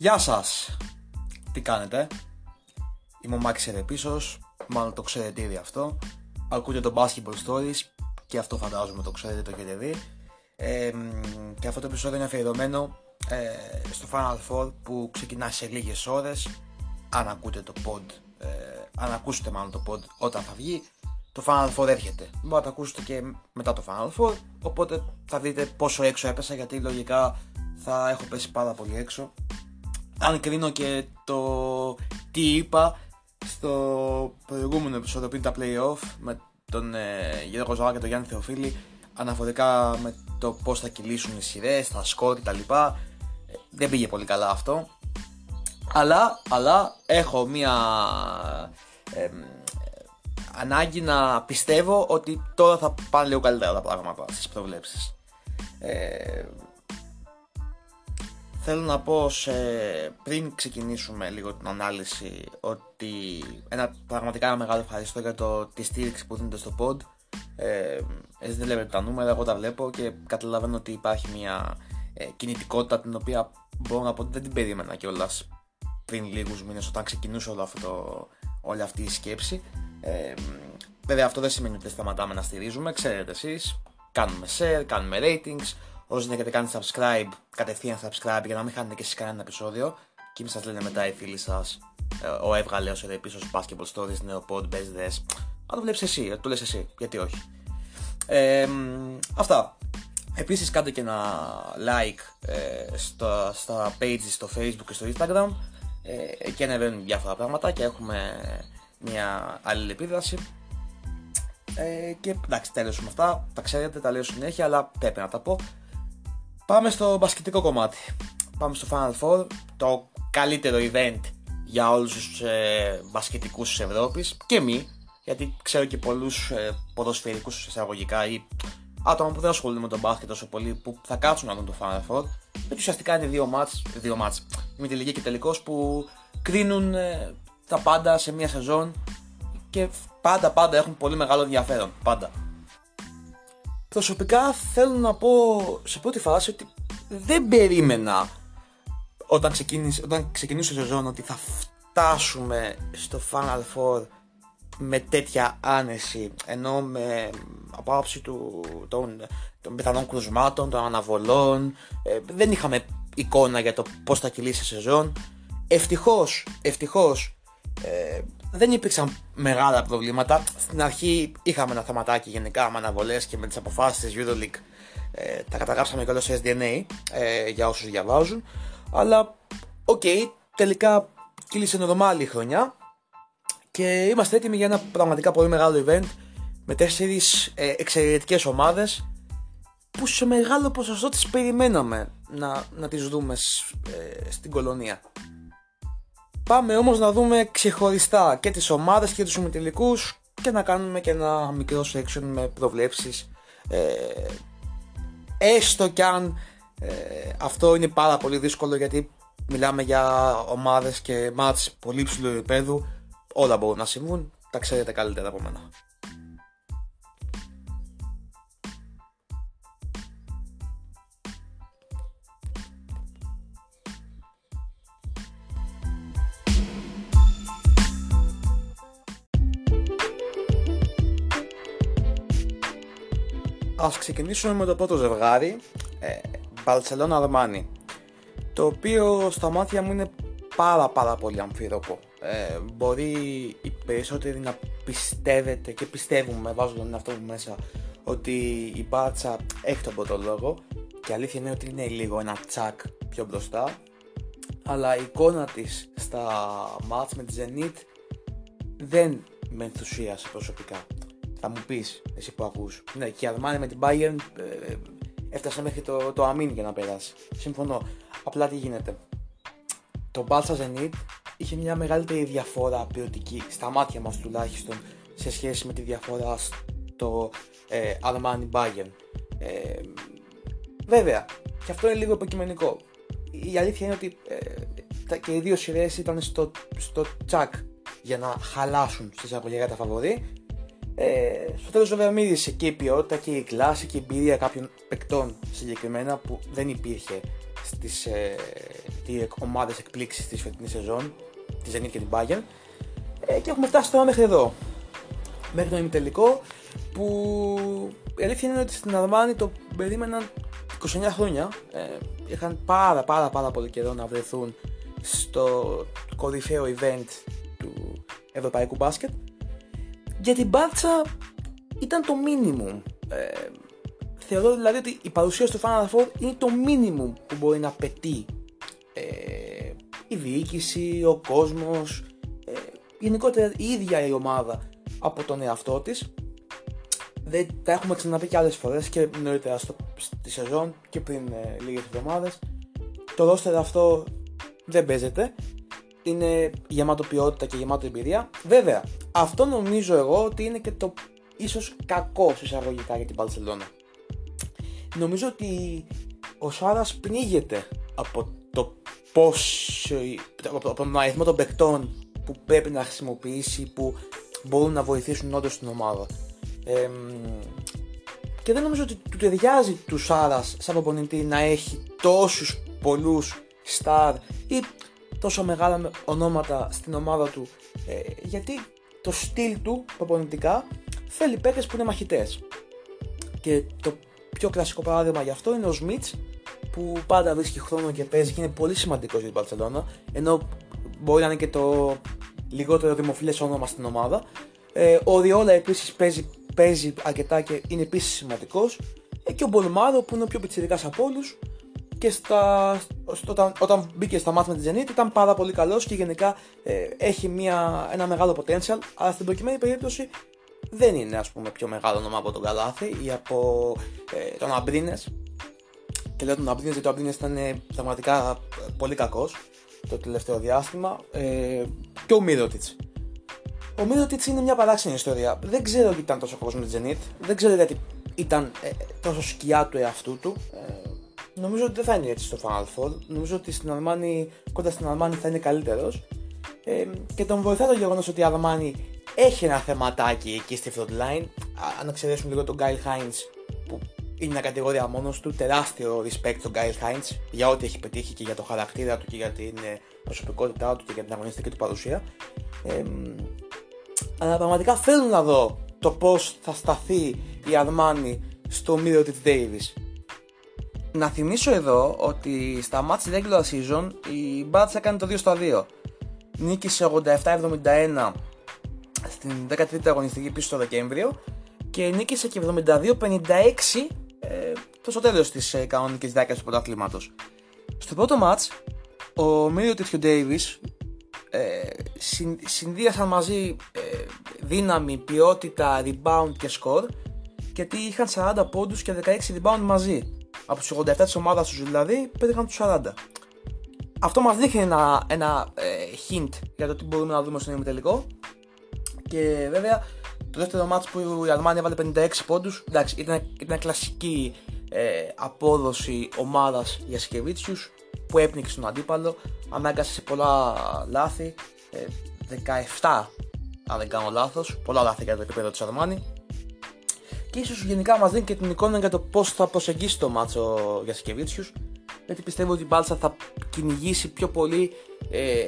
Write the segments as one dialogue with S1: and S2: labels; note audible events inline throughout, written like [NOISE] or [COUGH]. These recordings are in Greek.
S1: Γεια σας! Τι κάνετε; Είμαι ο Μάκης Ερεπίσος, μάλλον το ξέρετε ήδη αυτό. Ακούτε το Basketball Stories και αυτό φαντάζομαι το ξέρετε, το έχετε δει. Ε, και αυτό το επεισόδιο είναι αφιερωμένο ε, στο Final Four που ξεκινά σε λίγες ώρες. Αν ακούτε το pod, ε, αν ακούσετε μάλλον το pod όταν θα βγει, το Final Four έρχεται. Μπορείτε να το ακούσετε και μετά το Final Four, οπότε θα δείτε πόσο έξω έπεσα γιατί λογικά θα έχω πέσει πάρα πολύ έξω αν κρίνω και το τι είπα στο προηγούμενο επεισόδιο πριν τα play-off με τον ε, Γιώργο Ζωά και τον Γιάννη Θεοφίλη αναφορικά με το πώς θα κυλήσουν οι σειρές, τα σκορ κτλ. Ε, δεν πήγε πολύ καλά αυτό. Αλλά, αλλά έχω μία ε, ανάγκη να πιστεύω ότι τώρα θα πάνε λίγο καλύτερα τα πράγματα στις προβλέψεις. Ε, Θέλω να πω σε, πριν ξεκινήσουμε λίγο την ανάλυση ότι ένα πραγματικά μεγάλο ευχαριστώ για το, τη στήριξη που δίνετε στο pod. Ε, δεν βλέπετε τα νούμερα, εγώ τα βλέπω και καταλαβαίνω ότι υπάρχει μια ε, κινητικότητα την οποία μπορώ να πω ότι δεν την περίμενα κιόλας πριν λίγους μήνες όταν ξεκινούσε όλο αυτό, όλη αυτή η σκέψη. Ε, βέβαια αυτό δεν σημαίνει ότι σταματάμε να στηρίζουμε, ξέρετε εσείς, κάνουμε share, κάνουμε ratings, Όσοι δεν έχετε κάνει subscribe, κατευθείαν subscribe για να μην χάνετε και εσείς κανένα επεισόδιο. Και μην σας λένε μετά οι φίλοι σας, ε, ο έβγαλε όσο πίσω στο Basketball Stories, νέο pod, μπες δες. Αν το βλέπεις εσύ, ε, το λες εσύ, γιατί όχι. Ε, αυτά. Επίσης κάντε και ένα like ε, στο, στα pages στο facebook και στο instagram ε, εκεί ανεβαίνουν διάφορα πράγματα και έχουμε μια αλληλεπίδραση ε, και εντάξει τέλος με αυτά, τα ξέρετε, τα λέω συνέχεια αλλά πρέπει να τα πω Πάμε στο μπασκετικό κομμάτι. Πάμε στο Final Four, το καλύτερο event για όλους τους ε, μπασκετικούς της Ευρώπης και μη, γιατί ξέρω και πολλούς ε, ποδοσφαιρικούς εισαγωγικά ή άτομα που δεν ασχολούνται με τον μπάσκετ τόσο πολύ που θα κάτσουν να δουν το Final Four γιατί ουσιαστικά είναι δύο μάτς, δύο μάτς με τελική και τελικός που κρίνουν ε, τα πάντα σε μια σεζόν και πάντα πάντα έχουν πολύ μεγάλο ενδιαφέρον, πάντα. Προσωπικά θέλω να πω σε πρώτη φάση ότι δεν περίμενα όταν ξεκίνησε, όταν ξεκινούσε η σεζόν ότι θα φτάσουμε στο Final Four με τέτοια άνεση. Ενώ με από άποψη του, των, των πιθανών κρουσμάτων, των αναβολών ε, δεν είχαμε εικόνα για το πώς θα κυλήσει η σεζόν. Ευτυχώς, ευτυχώς ε, δεν υπήρξαν μεγάλα προβλήματα. Στην αρχή είχαμε ένα θεματάκι γενικά με αναβολές και με τις αποφάσεις της Euroleague. Ε, τα καταγράψαμε και σε SDNA ε, για όσους διαβάζουν. Αλλά ok, okay, τελικά κύλησε νορμάλη η χρονιά και είμαστε έτοιμοι για ένα πραγματικά πολύ μεγάλο event με τέσσερις ε, εξαιρετικές ομάδες που σε μεγάλο ποσοστό τις περιμέναμε να, να τις δούμε ε, στην κολονία. Πάμε όμως να δούμε ξεχωριστά και τις ομάδες και τους συμμετελικούς και να κάνουμε και ένα μικρό section με προβλέψεις ε, έστω κι αν ε, αυτό είναι πάρα πολύ δύσκολο γιατί μιλάμε για ομάδες και μάτς πολύ ψηλού επίπεδου. Όλα μπορούν να συμβούν τα ξέρετε καλύτερα από μένα Ας ξεκινήσουμε με το πρώτο ζευγάρι, ε, Barcelona Αρμάνι, το οποίο στα μάτια μου είναι πάρα πάρα πολύ αμφίροπο. Ε, μπορεί οι περισσότεροι να πιστεύετε και πιστεύουμε, βάζω τον αυτό μου μέσα, ότι η Μπάρτσα έχει τον πρώτο λόγο και αλήθεια είναι ότι είναι λίγο ένα τσακ πιο μπροστά αλλά η εικόνα της στα μάτς με τη Zenit δεν με ενθουσίασε προσωπικά. Θα μου πεις, εσύ που ακούς. Ναι, και η Αρμάνι με την Bayern ε, έφτασε μέχρι το, το αμήν για να περάσει. Συμφωνώ. Απλά τι γίνεται. Το Balsa Zenit είχε μια μεγαλύτερη διαφορά ποιοτική, στα μάτια μας τουλάχιστον, σε σχέση με τη διαφορά στο ε, Armani Bayern. Ε, βέβαια, και αυτό είναι λίγο υποκειμενικό. Η αλήθεια είναι ότι ε, και οι δύο σειρές ήταν στο, στο τσακ για να χαλάσουν στις απολύγα τα φαβορή ε, στο τέλος βέβαια μίλησε και η ποιότητα και η κλάση και η εμπειρία κάποιων παικτών συγκεκριμένα που δεν υπήρχε στις, ε, οι ομάδες εκπλήξεις της φετινής σεζόν, της Zenit και την Bayern. Ε, και έχουμε φτάσει τώρα μέχρι εδώ. Μέχρι το ημιτελικό που η αλήθεια είναι ότι στην Αρμάνη το περίμεναν 29 χρόνια. Ε, είχαν πάρα πάρα πάρα πολύ καιρό να βρεθούν στο κορυφαίο event του ευρωπαϊκού μπάσκετ. Για την Μπάρτσα ήταν το minimum. Ε, θεωρώ δηλαδή ότι η παρουσία στο Final Four είναι το minimum που μπορεί να πετύχει ε, η διοίκηση, ο κόσμος, ε, γενικότερα η ίδια η ομάδα από τον εαυτό της. Δεν, τα έχουμε ξαναπεί και άλλες φορές και νωρίτερα στο, στη σεζόν και πριν ε, λίγες εβδομάδες. Το ρόστερ αυτό δεν παίζεται. Είναι γεμάτο ποιότητα και γεμάτο εμπειρία. Βέβαια, αυτό νομίζω εγώ ότι είναι και το ίσως κακό εισαγωγικά για την Παρσελόνα. Νομίζω ότι ο Σάρας πνίγεται από το πώς, από τον αριθμό των παικτών που πρέπει να χρησιμοποιήσει, που μπορούν να βοηθήσουν όντως την ομάδα. Ε, και δεν νομίζω ότι του ταιριάζει του Σάρας σαν προπονητή να έχει τόσους πολλούς στάρ ή τόσο μεγάλα ονόματα στην ομάδα του ε, γιατί το στυλ του προπονητικά θέλει παίκτες που είναι μαχητές. Και το πιο κλασικό παράδειγμα γι' αυτό είναι ο Σμιτς που πάντα βρίσκει χρόνο και παίζει και είναι πολύ σημαντικός για την Παρσελόνα ενώ μπορεί να είναι και το λιγότερο δημοφιλές όνομα στην ομάδα. Ε, ο Οριόλα επίσης παίζει, παίζει αρκετά και είναι επίσης σημαντικός. Ε, και ο Μπολμάρο που είναι ο πιο πιτσιρικάς από όλους και στα, στο, όταν, όταν μπήκε στα ματς με τη Zenit ήταν πάρα πολύ καλός και γενικά ε, έχει μια, ένα μεγάλο potential. Αλλά στην προκειμένη περίπτωση δεν είναι ας πούμε πιο μεγάλο όνομα από τον Καλάθη ή από ε, τον Αμπρίνες. Και λέω τον Αμπρίνες γιατί ο Αμπρίνες ήταν ε, πραγματικά πολύ κακός το τελευταίο διάστημα. Ε, και ο Μύρωτιτς. Ο Μύρωτιτς είναι μια παράξενη ιστορία. Δεν ξέρω γιατί ήταν τόσο κόσμο με τη Zenit δεν ξέρω γιατί ήταν ε, τόσο σκιά του εαυτού του. Ε, νομίζω ότι δεν θα είναι έτσι στο Final Four. Νομίζω ότι στην Αρμάνη, κοντά στην Αρμάνη θα είναι καλύτερος. Ε, και τον βοηθά το γεγονός ότι η Αρμάνη έχει ένα θεματάκι εκεί στη front line. Αν εξαιρέσουμε λίγο τον Γκάιλ Χάιντ που είναι μια κατηγορία μόνος του. Τεράστιο respect τον Γκάιλ Χάιντ για ό,τι έχει πετύχει και για το χαρακτήρα του και για την ε, προσωπικότητά του και για την αγωνιστική του παρουσία. Ε, αλλά πραγματικά θέλω να δω το πώς θα σταθεί η Αρμάνη στο μύριο τη Davis να θυμίσω εδώ ότι στα μάτια regular season η Bats έκανε το 2 στα 2. Νίκησε 87-71 στην 13η αγωνιστική πίσω στο Δεκέμβριο και νίκησε και 72-56 ε, στο τέλο της ε, κανονικής διάρκειας του πρωταθλήματο. Στο πρώτο match, ο Μίριο Τέτοιο Ντέιβις ε, συνδύασαν μαζί ε, δύναμη, ποιότητα, rebound και score γιατί είχαν 40 πόντους και 16 rebound μαζί από του 87 της ομάδας τους δηλαδή πέτυχαν τους 40. Αυτό μας δείχνει ένα, ένα ε, hint για το τι μπορούμε να δούμε στο ημιτελικό. Και βέβαια το δεύτερο μάτς που η Αρμάνια έβαλε 56 πόντους εντάξει ήταν, ήταν κλασική ε, απόδοση ομάδας για Σκεβίτσιους που έπνιξε τον αντίπαλο ανάγκασε σε πολλά λάθη ε, 17 αν δεν κάνω λάθος πολλά λάθη για το επίπεδο της Αρμάνι και ίσως γενικά μας δίνει και την εικόνα για το πώς θα προσεγγίσει το μάτσο για Σκεβίτσιου. Γιατί πιστεύω ότι η Μπάλτσα θα κυνηγήσει πιο πολύ ε,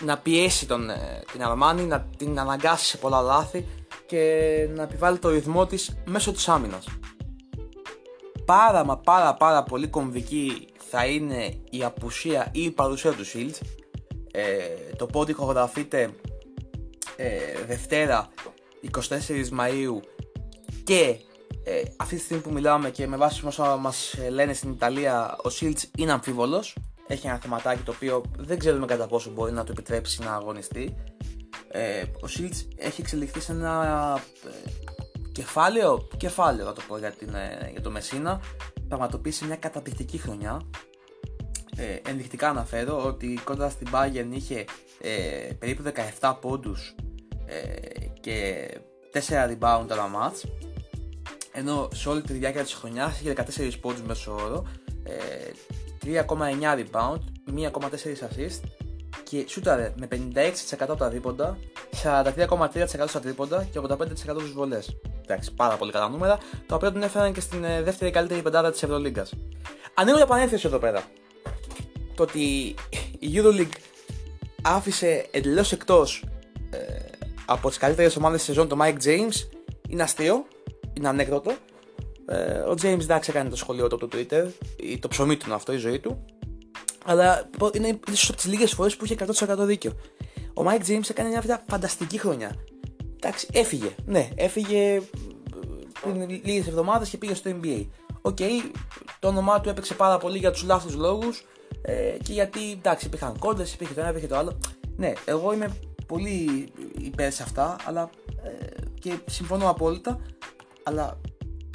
S1: να πιέσει τον, ε, την Αρμάνη, να την αναγκάσει σε πολλά λάθη και να επιβάλλει το ρυθμό της μέσω της άμυνας. Πάρα μα πάρα πάρα πολύ κομβική θα είναι η απουσία ή η παρουσία του Shields. Ε, το πόντι ηχογραφείται ε, Δευτέρα 24 Μαΐου και ε, αυτή τη στιγμή που μιλάμε και με βάση όσα μας λένε στην Ιταλία ο Σίλτς είναι αμφίβολος. Έχει ένα θεματάκι το οποίο δεν ξέρουμε κατά πόσο μπορεί να του επιτρέψει να αγωνιστεί. Ε, ο Σίλτς έχει εξελιχθεί σε ένα ε, κεφάλαιο, κεφάλαιο θα το πω για, την, ε, για το Μεσίνα. Πραγματοποίησε μια καταπληκτική χρονιά. Ε, ενδεικτικά αναφέρω ότι κοντά στην Bayern είχε ε, περίπου 17 πόντους ε, και 4 rebound ανά match ενώ σε όλη τη διάρκεια της χρονιάς είχε 14 πόντους μέσω όρο. 3,9 rebound 1,4 assist και σούταρε με 56% από τα δίποντα 43,3% στα τρίποντα και 85% στους βολές. Εντάξει πάρα πολύ καλά νούμερα. Τα οποία τον έφεραν και στην ε, δεύτερη καλύτερη πεντάδα της Ευρωλίγκας. Ανοίγω για πανέθεση εδώ πέρα. Το ότι η EuroLeague άφησε εντελώς εκτός ε, από τις καλύτερες ομάδες της σεζόν το Mike James είναι αστείο, είναι ανέκδοτο. Ε, ο James εντάξει έκανε το σχόλιό του από το Twitter, το ψωμί του είναι αυτό, η ζωή του. Αλλά είναι ίσως από τις λίγες φορές που είχε 100% δίκιο. Ο Mike James έκανε μια φανταστική χρονιά. Εντάξει, έφυγε. Ναι, έφυγε πριν λίγες εβδομάδες και πήγε στο NBA. OK, okay, το όνομά του έπαιξε πάρα πολύ για τους λάθος λόγους ε, και γιατί εντάξει υπήρχαν κόντρες, υπήρχε το ένα, υπήρχε το άλλο. Ναι, εγώ είμαι πολύ υπέρ σε αυτά, αλλά ε, και συμφωνώ απόλυτα. Αλλά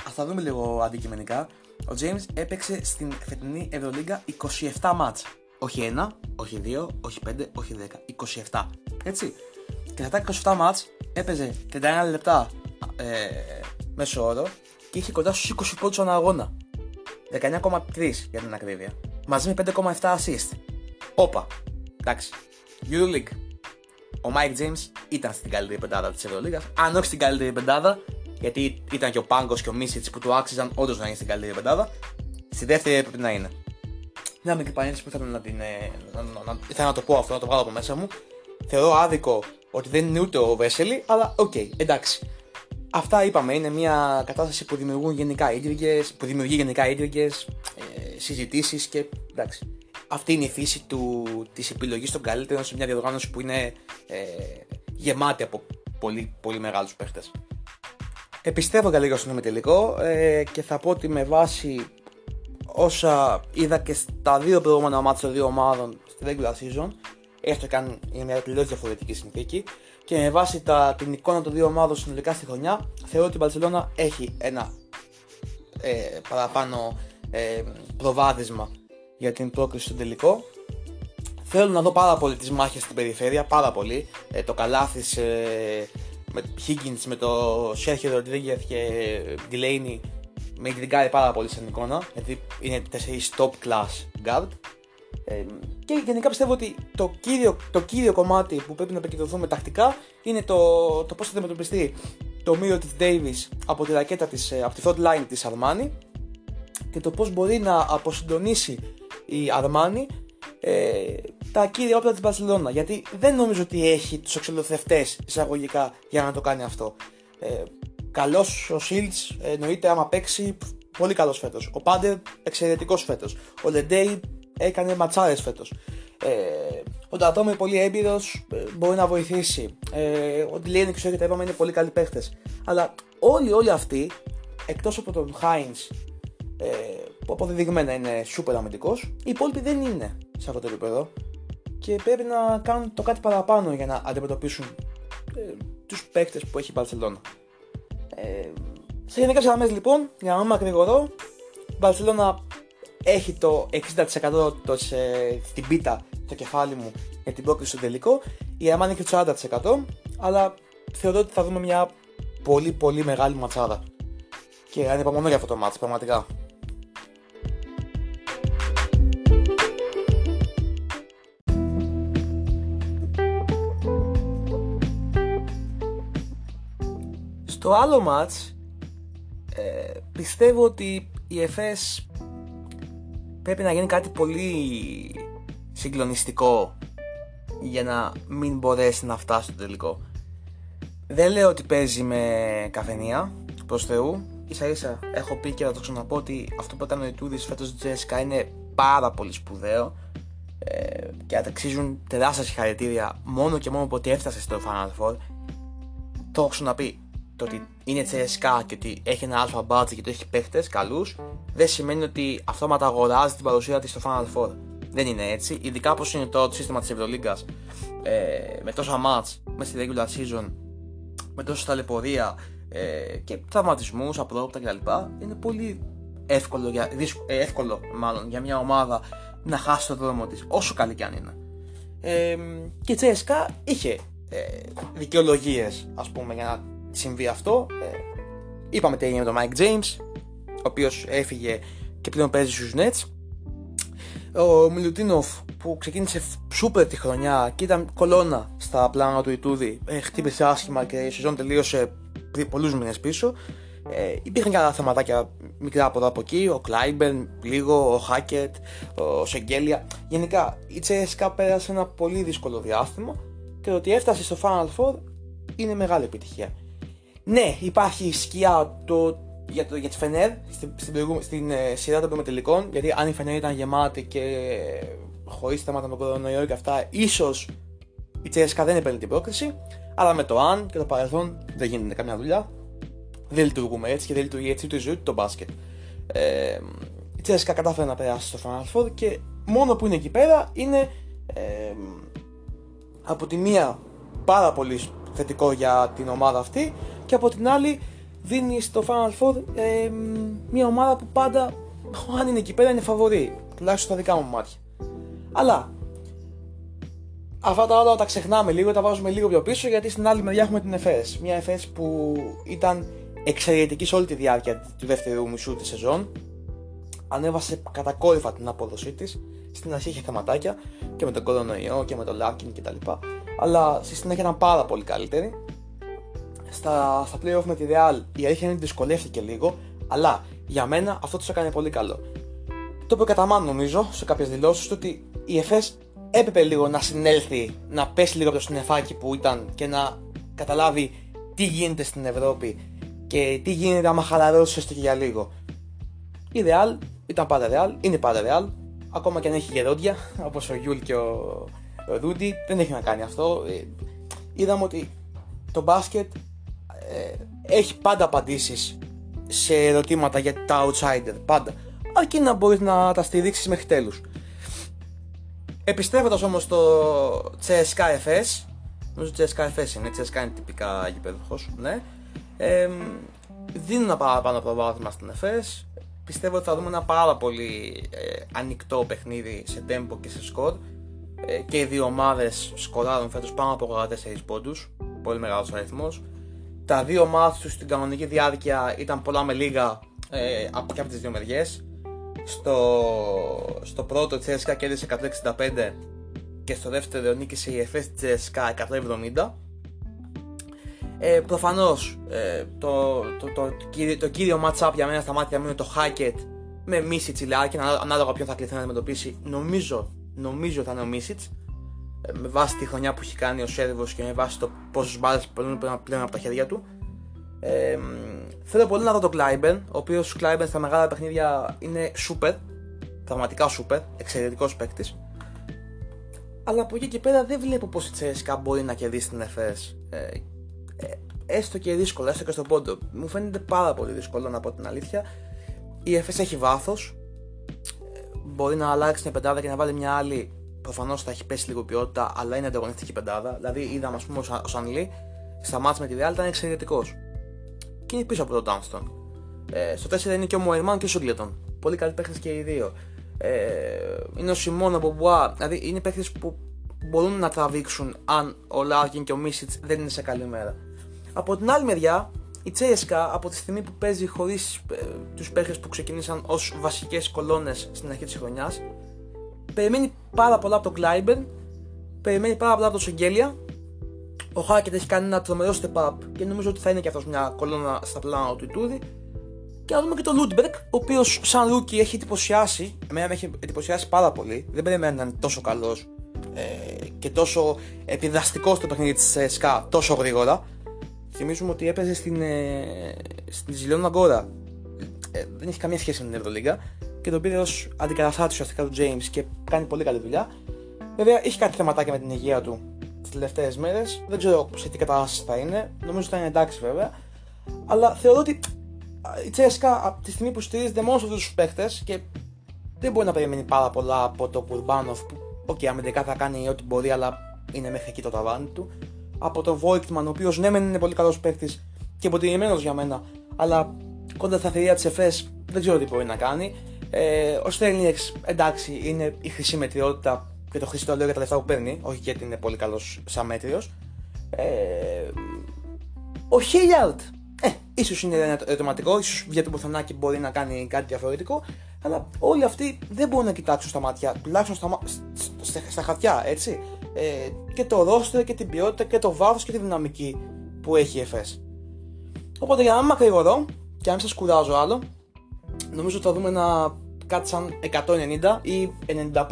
S1: ας τα δούμε λίγο αντικειμενικά. Ο James έπαιξε στην φετινή Ευρωλίγκα 27 μάτς. Όχι 1, όχι 2, όχι 5, όχι 10. 27. Έτσι. Και στα 27 μάτς έπαιζε 31 λεπτά ε, μέσω όρο και είχε κοντά στους 20 πόντους ανά αγώνα. 19,3 για την ακρίβεια. Μαζί με 5,7 assist. Όπα. Εντάξει. Euroleague. Ο Mike James ήταν στην καλύτερη πεντάδα της Ευρωλίγκας. Αν όχι στην καλύτερη πεντάδα, γιατί ήταν και ο Πάγκος και ο Μίσιτς που του άξιζαν όντως να είναι στην καλύτερη πεντάδα, στη δεύτερη έπρεπε να είναι. Μια μικρή παρένθεση που ήθελα να την. Ε, να, να, να, ήθελα να το πω αυτό, να το βγάλω από μέσα μου. Θεωρώ άδικο ότι δεν είναι ούτε ο Βέσελι, αλλά OK, okay, εντάξει. Αυτά είπαμε, είναι μια κατάσταση που δημιουργούν γενικά ίντριγκες, που δημιουργεί γενικά ίντριγκες, ε, συζητήσεις και εντάξει. Αυτή είναι η φύση του, της επιλογής των καλύτερων σε μια διοργάνωση που είναι ε, γεμάτη από πολύ, πολύ μεγάλους παίχτες. Επιστεύω για λίγο στον τελικό ε, και θα πω ότι με βάση όσα είδα και στα δύο προηγούμενα μάτια των δύο ομάδων στη regular season, έστω και αν είναι μια τελείως διαφορετική συνθήκη, και με βάση τα, την εικόνα των δύο ομάδων συνολικά στη χρονιά, θεωρώ ότι η Μπαρσελόνα έχει ένα ε, παραπάνω ε, προβάδισμα για την πρόκληση στο τελικό. Θέλω να δω πάρα πολύ τις μάχες στην περιφέρεια, πάρα πολύ. Ε, το καλάθι ε, με Higgins, με το Σέρχιο Ροντρίγκεθ και Delaney με εκδικάρει πάρα πολύ σαν εικόνα, γιατί είναι 4 top class guard. Ε, και γενικά πιστεύω ότι το κύριο, το κύριο κομμάτι που πρέπει να επικεντρωθούμε τακτικά είναι το, το πώς θα αντιμετωπιστεί το μύρο της Davis από τη ρακέτα της, ε, από τη front line της Armani και το πώς μπορεί να αποσυντονίσει η Armani ε, τα κύρια όπλα της Barcelona γιατί δεν νομίζω ότι έχει τους εξολοθρευτές εισαγωγικά για να το κάνει αυτό. Ε, καλός ο Shields εννοείται άμα παίξει πολύ καλός φέτος. Ο Πάντερ εξαιρετικός φέτος. Ο Λεντέι έκανε ματσάρες φέτος. Ε, ο Ντατόμ είναι πολύ έμπειρος, ε, μπορεί να βοηθήσει. Ε, ο Ντιλένι, ξέρω τα είπαμε, είναι πολύ καλοί παίχτες. Αλλά όλοι, όλοι αυτοί, εκτός από τον Χάινς, ε, που αποδεδειγμένα είναι σούπερ αμυντικός, οι υπόλοιποι δεν είναι σε αυτό το επίπεδο και πρέπει να κάνουν το κάτι παραπάνω για να αντιμετωπίσουν ε, τους παίχτε που έχει η Μπαρσελόνα. Ε, σε γενικά γραμμές λοιπόν, για να μην μακρηγορώ, η Μπαρσελόνα έχει το 60% το, ε, στην πίτα στο κεφάλι μου για την πρόκληση στο τελικό. Η Αμάν έχει το 40%, αλλά θεωρώ ότι θα δούμε μια πολύ πολύ μεγάλη ματσάδα. Και ανυπομονώ για αυτό το μάτς, πραγματικά. Στο άλλο μάτς ε, πιστεύω ότι η ΕΦΕΣ πρέπει να γίνει κάτι πολύ συγκλονιστικό για να μην μπορέσει να φτάσει στο τελικό. Δεν λέω ότι παίζει με καφενεία, προς Θεού. Ίσα ίσα έχω πει και θα το ξαναπώ ότι αυτό που έκανε ο Ιτούδης φέτος του Τζέσικα είναι πάρα πολύ σπουδαίο ε, και αξίζουν τεράστια συγχαρητήρια μόνο και μόνο που ότι έφτασε στο Final Four. Το έχω ξαναπεί, το ότι είναι CSK και ότι έχει ένα αλφα budget και ότι έχει παίχτες καλούς, δεν σημαίνει ότι αυτόματα αγοράζει την παρουσία της στο Final Four. Δεν είναι έτσι. Ειδικά όπω είναι το σύστημα της Ευρωλίγκας ε, με τόσα match μέσα στη regular season, με τόσα ταλαιπωρία ε, και τραυματισμούς, απρόπτα κτλ. Είναι πολύ εύκολο, για, ε, εύκολο μάλλον, για μια ομάδα να χάσει το δρόμο της, όσο καλή κι αν είναι. Ε, και η CSK είχε ε, δικαιολογίες, ας πούμε, για να συμβεί αυτό. Ε, είπαμε τι έγινε με τον Mike James, ο οποίος έφυγε και πλέον παίζει στους Nets. Ο Μιλουτίνοφ που ξεκίνησε σούπερ τη χρονιά και ήταν κολόνα στα πλάνα του Ιτούδη, ε, χτύπησε άσχημα και η σεζόν τελείωσε πολλούς μήνες πίσω. Ε, υπήρχαν και άλλα θεματάκια μικρά από εδώ από εκεί. Ο Κλάιμπερν, λίγο, ο Χάκετ, ο Σεγγέλια. Γενικά η CSK πέρασε ένα πολύ δύσκολο διάστημα και το ότι έφτασε στο Final Four είναι μεγάλη επιτυχία. Ναι, υπάρχει σκιά το, για, το, για τη Φενέρ στην, στην, στην ε, σειρά των τελικών. Γιατί αν η Φενέρ ήταν γεμάτη και χωρίς θέματα με κορονοϊό και αυτά, ίσως η CSKA δεν έπαιρνε την πρόκριση. Αλλά με το αν και το παρελθόν δεν γίνεται καμιά δουλειά. Δεν λειτουργούμε έτσι και δεν λειτουργεί έτσι ούτε η ζωή ούτε το μπάσκετ. Ε, η CSKA κατάφερε να περάσει στο Final Four και μόνο που είναι εκεί πέρα είναι ε, από τη μία πάρα πολύ θετικό για την ομάδα αυτή και από την άλλη δίνει στο Final Four ε, μια ομάδα που πάντα αν είναι εκεί πέρα είναι φαβορή τουλάχιστον στα δικά μου μάτια αλλά αυτά τα όλα τα ξεχνάμε λίγο, τα βάζουμε λίγο πιο πίσω γιατί στην άλλη μεριά έχουμε την ΕΦΕΣ. Μια ΕΦΕΣ που ήταν εξαιρετική σε όλη τη διάρκεια του δεύτερου μισού της σεζόν. Ανέβασε κατακόρυφα την απόδοσή της. Στην αρχή είχε θεματάκια και με τον κορονοϊό και με τον Λάρκιν κτλ. Αλλά στη συνέχεια ήταν πάρα πολύ καλύτερη. Στα, στα playoff με τη Real η αλήθεια είναι ότι δυσκολεύτηκε λίγο, αλλά για μένα αυτό τους έκανε πολύ καλό. Το είπε κατά μάνα νομίζω σε κάποιες δηλώσεις ότι η ΕΦΕΣ έπρεπε λίγο να συνέλθει, να πέσει λίγο από το συννεφάκι που ήταν και να καταλάβει τι γίνεται στην Ευρώπη και τι γίνεται άμα χαλαρώσεις έστω και για λίγο. Η Real ήταν πάντα Real, είναι πάντα Real, ακόμα και αν έχει γερόντια [LAUGHS] όπως ο Γιούλ και ο Ρούντι, δεν έχει να κάνει αυτό. Ε, είδαμε ότι το μπάσκετ ε, έχει πάντα απαντήσεις σε ερωτήματα για τα outsider, πάντα. Αρκεί να μπορείς να τα στηρίξεις μέχρι τέλους. Επιστρέφοντας όμως στο CSKA FS, νομίζω CSKA FS είναι, CSKA είναι τυπικά γηπέδοχος, ναι. Ε, δίνουν ένα παραπάνω προβάδισμα στην FS. Πιστεύω ότι θα δούμε ένα πάρα πολύ ε, ανοιχτό παιχνίδι σε tempo και σε σκορ. Ε, και οι δύο ομάδες σκοράρουν φέτος πάνω από 84 πόντους. Πολύ μεγάλος αριθμός. Τα δύο ομάδε τους στην κανονική διάρκεια ήταν πολλά με λίγα ε, από και από τις δύο μεριές. Στο, στο πρώτο CSKA κέρδισε 165 και στο δεύτερο νίκησε η FS CSKA 170. Ε, Προφανώς ε, το, το, το, το, κύριο, το κύριο match-up για μένα στα μάτια μου είναι το Hackett με Μίσιτς Τσιλάκη, ανάλογα ποιον θα κληθεί να αντιμετωπίσει. Νομίζω, νομίζω θα είναι ο Μίσιτς. Ε, με βάση τη χρονιά που έχει κάνει ο Σέρβος και με βάση το πόσε μπάλες περνούν πλέον από τα χέρια του. Ε, θέλω πολύ να δω τον Κλάιμπερν, ο οποίος Κλάιμπερν στα μεγάλα παιχνίδια είναι super, πραγματικά super, εξαιρετικός παίκτης. Αλλά από εκεί και πέρα δεν βλέπω πώς η Τσέσκα μπορεί να κερδίσει την ΕΦΕΣ. Ε, ε, έστω και δύσκολο, έστω και στον πόντο. Μου φαίνεται πάρα πολύ δύσκολο να πω την αλήθεια. Η ΕΦΕΣ έχει βάθος. Ε, μπορεί να αλλάξει την πεντάδα και να βάλει μια άλλη. Προφανώς θα έχει πέσει λίγο ποιότητα, αλλά είναι ανταγωνιστική πεντάδα. Δηλαδή, είδαμε, ας πούμε, ο Σανλή στα ματς με τη Real ήταν εξαιρετικός και είναι πίσω από τον Dunston. Ε, στο 4 είναι και ο Μοερμάν και ο Σίνγκλετον. Πολύ καλοί παίχτες και οι δύο. Ε, είναι ο Σιμόν, ο Μπομπουά. Δηλαδή είναι παίχτες που μπορούν να τραβήξουν αν ο Λάρκιν και ο Μίσιτς δεν είναι σε καλή μέρα. Από την άλλη μεριά, η Τσέσκα από τη στιγμή που παίζει χωρίς ε, τους παίχτες που ξεκίνησαν ως βασικές κολόνες στην αρχή της χρονιάς, περιμένει πάρα πολλά από τον Κλάιμπερν, περιμένει πάρα πολλά από τον Σενγκέλια ο Χάκετ έχει κάνει ένα τρομερό step up και νομίζω ότι θα είναι και αυτός μια κολόνα στα πλάνα του Ιτούδη. Και να δούμε και τον Λούντμπεργκ, ο οποίος σαν rookie έχει εντυπωσιάσει. Εμένα με έχει εντυπωσιάσει πάρα πολύ. Δεν περίμενα να είναι τόσο καλός ε, και τόσο επιδραστικός στο παιχνίδι της ΤΣΣΚΑ τόσο γρήγορα. Θυμίζουμε ότι έπαιζε στην, ε, στην Ζιέλονα Γκόρα. Ε, δεν έχει καμία σχέση με την Ευρωλίγκα και τον πήρε ως αντικαταστάτης ουσιαστικά του James και κάνει πολύ καλή δουλειά. Βέβαια, έχει κάτι θεματάκια με την υγεία του τις τελευταίες μέρες. Δεν ξέρω σε τι κατάσταση θα είναι. Νομίζω θα είναι εντάξει βέβαια. Αλλά θεωρώ ότι η Τσέσκα από τη στιγμή που στηρίζεται μόνο σε αυτούς τους παίχτες και δεν μπορεί να περιμένει πάρα πολλά από το Κουρμπάνοφ που, OK, okay, αμυντικά θα κάνει ό,τι μπορεί, αλλά είναι μέχρι εκεί το ταβάνι του. Από τον Φόιγκτμαν, ο οποίος ναι, μεν είναι πολύ καλός παίχτης και υποτιμημένος για μένα, αλλά κοντά στα θηρία της ΕΦΕΣ δεν ξέρω τι μπορεί να κάνει. Ε, ο Στέλνιεξ, εντάξει, είναι η χρυσή μετριότητα και το χρήσι το λέω για τα λεφτά που παίρνει, όχι γιατί είναι πολύ καλός σαν μέτριος. Ε, ο Χίλιαρντ, ε, ίσως είναι ένα ερωτηματικό, ίσως βγει το πουθενά και μπορεί να κάνει κάτι διαφορετικό, αλλά όλοι αυτοί δεν μπορούν να κοιτάξουν στα μάτια, τουλάχιστον στα, στα, στα χαρτιά, έτσι. Ε, και το ρόστερ και την ποιότητα και το βάθος και τη δυναμική που έχει η ΕΦΕΣ. Οπότε για να μην μακρηγορώ, και αν σας κουράζω άλλο, νομίζω θα δούμε ένα κάτι σαν 190 ή 95-85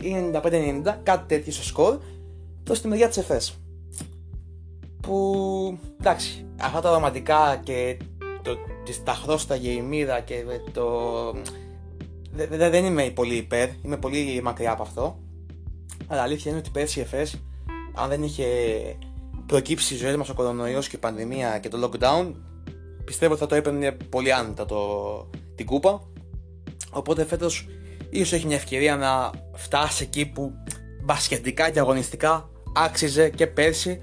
S1: ή 95-90, κάτι τέτοιο σε σκορ, το στη μεριά της ΕΦΕΣ. Που εντάξει, αυτά τα δραματικά και το, τα χρώστα η μοίρα και το. Δε, δε, δεν είμαι πολύ υπέρ, είμαι πολύ μακριά από αυτό. Αλλά αλήθεια είναι ότι πέρσι η ΕΦΕΣ, αν δεν είχε προκύψει η ζωή μας ο κορονοϊός και η πανδημία και το lockdown, πιστεύω ότι θα το έπαιρνε πολύ άνετα το, την κούπα. Οπότε φέτος ίσως έχει μια ευκαιρία να φτάσει εκεί που μπασκετικά και αγωνιστικά άξιζε και πέρσι.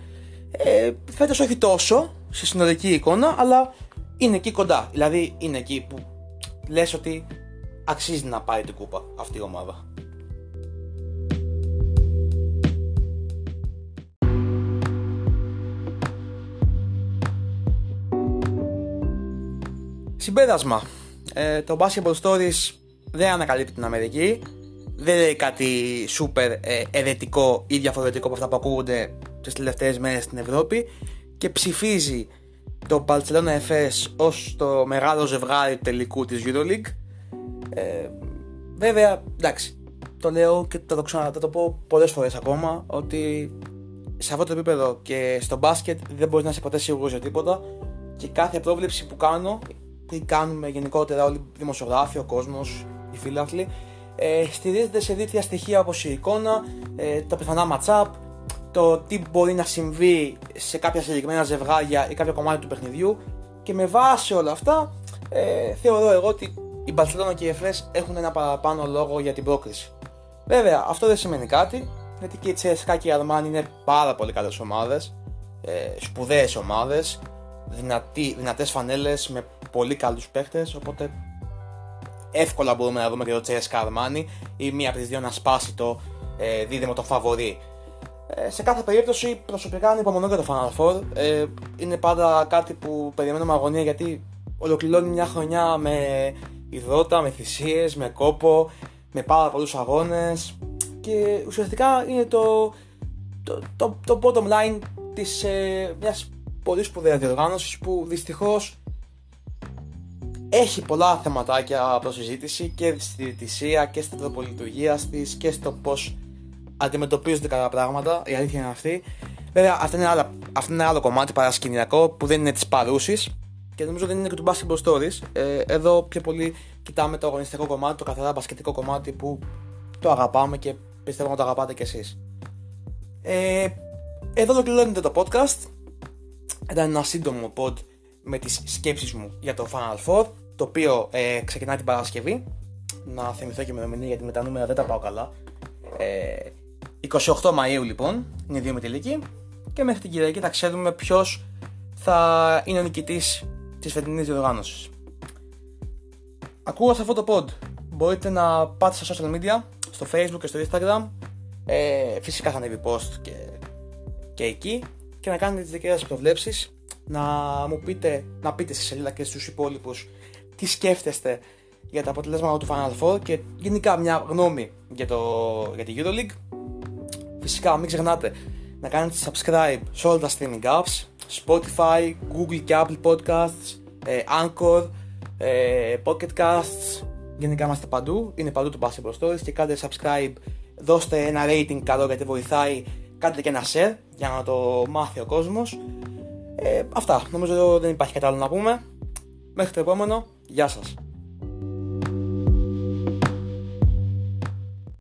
S1: Ε, φέτος όχι τόσο σε συνολική εικόνα, αλλά είναι εκεί κοντά. Δηλαδή είναι εκεί που λες ότι αξίζει να πάρει την κούπα αυτή η ομάδα. Συμπέρασμα. Ε, το Basketball Stories δεν ανακαλύπτει την Αμερική. Δεν λέει κάτι σούπερ ε, ερετικό ή διαφορετικό από αυτά που ακούγονται τις τελευταίες μέρες στην Ευρώπη και ψηφίζει το Barcelona FS ως το μεγάλο ζευγάρι του τελικού της EuroLeague. Ε, βέβαια, εντάξει, το λέω και θα το, ξανα, θα το πω πολλές φορές ακόμα ότι σε αυτό το επίπεδο και στο μπάσκετ δεν μπορείς να είσαι ποτέ σίγουρος για τίποτα και κάθε πρόβλεψη που κάνω ή κάνουμε γενικότερα όλοι οι δημοσιογράφοι, ο κόσμος, οι φίλαθλοι ε, στηρίζεται σε δίθυα στοιχεία όπως η εικόνα, ε, τα πιθανά match-up, το τι μπορεί να συμβεί σε κάποια συγκεκριμένα ζευγάρια ή κάποια κομμάτια του παιχνιδιού και με βάση όλα αυτά ε, θεωρώ εγώ ότι η Barcelona και η Εφές έχουν ένα παραπάνω λόγο για την πρόκριση. Βέβαια, αυτό δεν σημαίνει κάτι, γιατί και η CSKA και η Armani είναι πάρα πολύ καλές ομάδες, ε, σπουδαίες ομάδες, δυνατές φανέλες με πολύ καλούς παίχτες. Οπότε εύκολα μπορούμε να δούμε και το CSKA Armani ή μία από τις δύο να σπάσει το ε, δίδυμο το φαβορή ε, σε κάθε περίπτωση προσωπικά ανυπομονώ για το Final Four. Ε, είναι πάντα κάτι που περιμένω με αγωνία γιατί ολοκληρώνει μια χρονιά με υδρότα, με θυσίες, με κόπο, με πάρα πολλούς αγώνες και ουσιαστικά είναι το, το, το, το bottom line της ε, μιας πολύ σπουδαίας διοργάνωσης που δυστυχώς έχει πολλά θεματάκια προς συζήτηση και στη διαιτησία και στην τρόπο λειτουργία της και στο πώς αντιμετωπίζονται κάποια πράγματα, η αλήθεια είναι αυτή. Βέβαια, αυτό είναι, άλλο, αυτό είναι άλλο κομμάτι παρασκηνιακό που δεν είναι της παρούσης και νομίζω δεν είναι και του basketball stories. Ε, εδώ πιο πολύ κοιτάμε το αγωνιστικό κομμάτι, το καθαρά μπασκετικό κομμάτι που το αγαπάμε και πιστεύω να το αγαπάτε κι εσείς. Ε, εδώ ολοκληρώνεται το podcast. Ήταν ένα σύντομο pod με τις σκέψεις μου για το Final Four το οποίο ε, ξεκινά την Παρασκευή. Να θυμηθώ και ημερομηνία γιατί με τα νούμερα δεν τα πάω καλά. Ε, 28 Μαΐου λοιπόν είναι η δύο τελική και μέχρι την Κυριακή θα ξέρουμε ποιος θα είναι ο νικητής της φετινής διοργάνωσης. Ακούγοντα αυτό το pod, μπορείτε να πάτε στα social media, στο facebook και στο instagram. Ε, φυσικά θα ανέβει post και, και εκεί. Και να κάνετε τις δικές σας προβλέψεις. Να μου πείτε, να πείτε στη σελίδα και στους υπόλοιπους τι σκέφτεστε για τα αποτελέσματα του Final Four και γενικά μια γνώμη για, το, για τη EuroLeague. Φυσικά μην ξεχνάτε να κάνετε subscribe σε όλα τα streaming apps Spotify, Google και Apple Podcasts, ε, Anchor, ε, Pocket Casts. Γενικά είμαστε παντού, είναι παντού το Basketball Stories και κάντε subscribe, δώστε ένα rating καλό γιατί βοηθάει Κάντε και ένα share για να το μάθει ο κόσμος. Ε, Αυτά, νομίζω δεν υπάρχει κάτι άλλο να πούμε. Μέχρι το επόμενο, γεια σας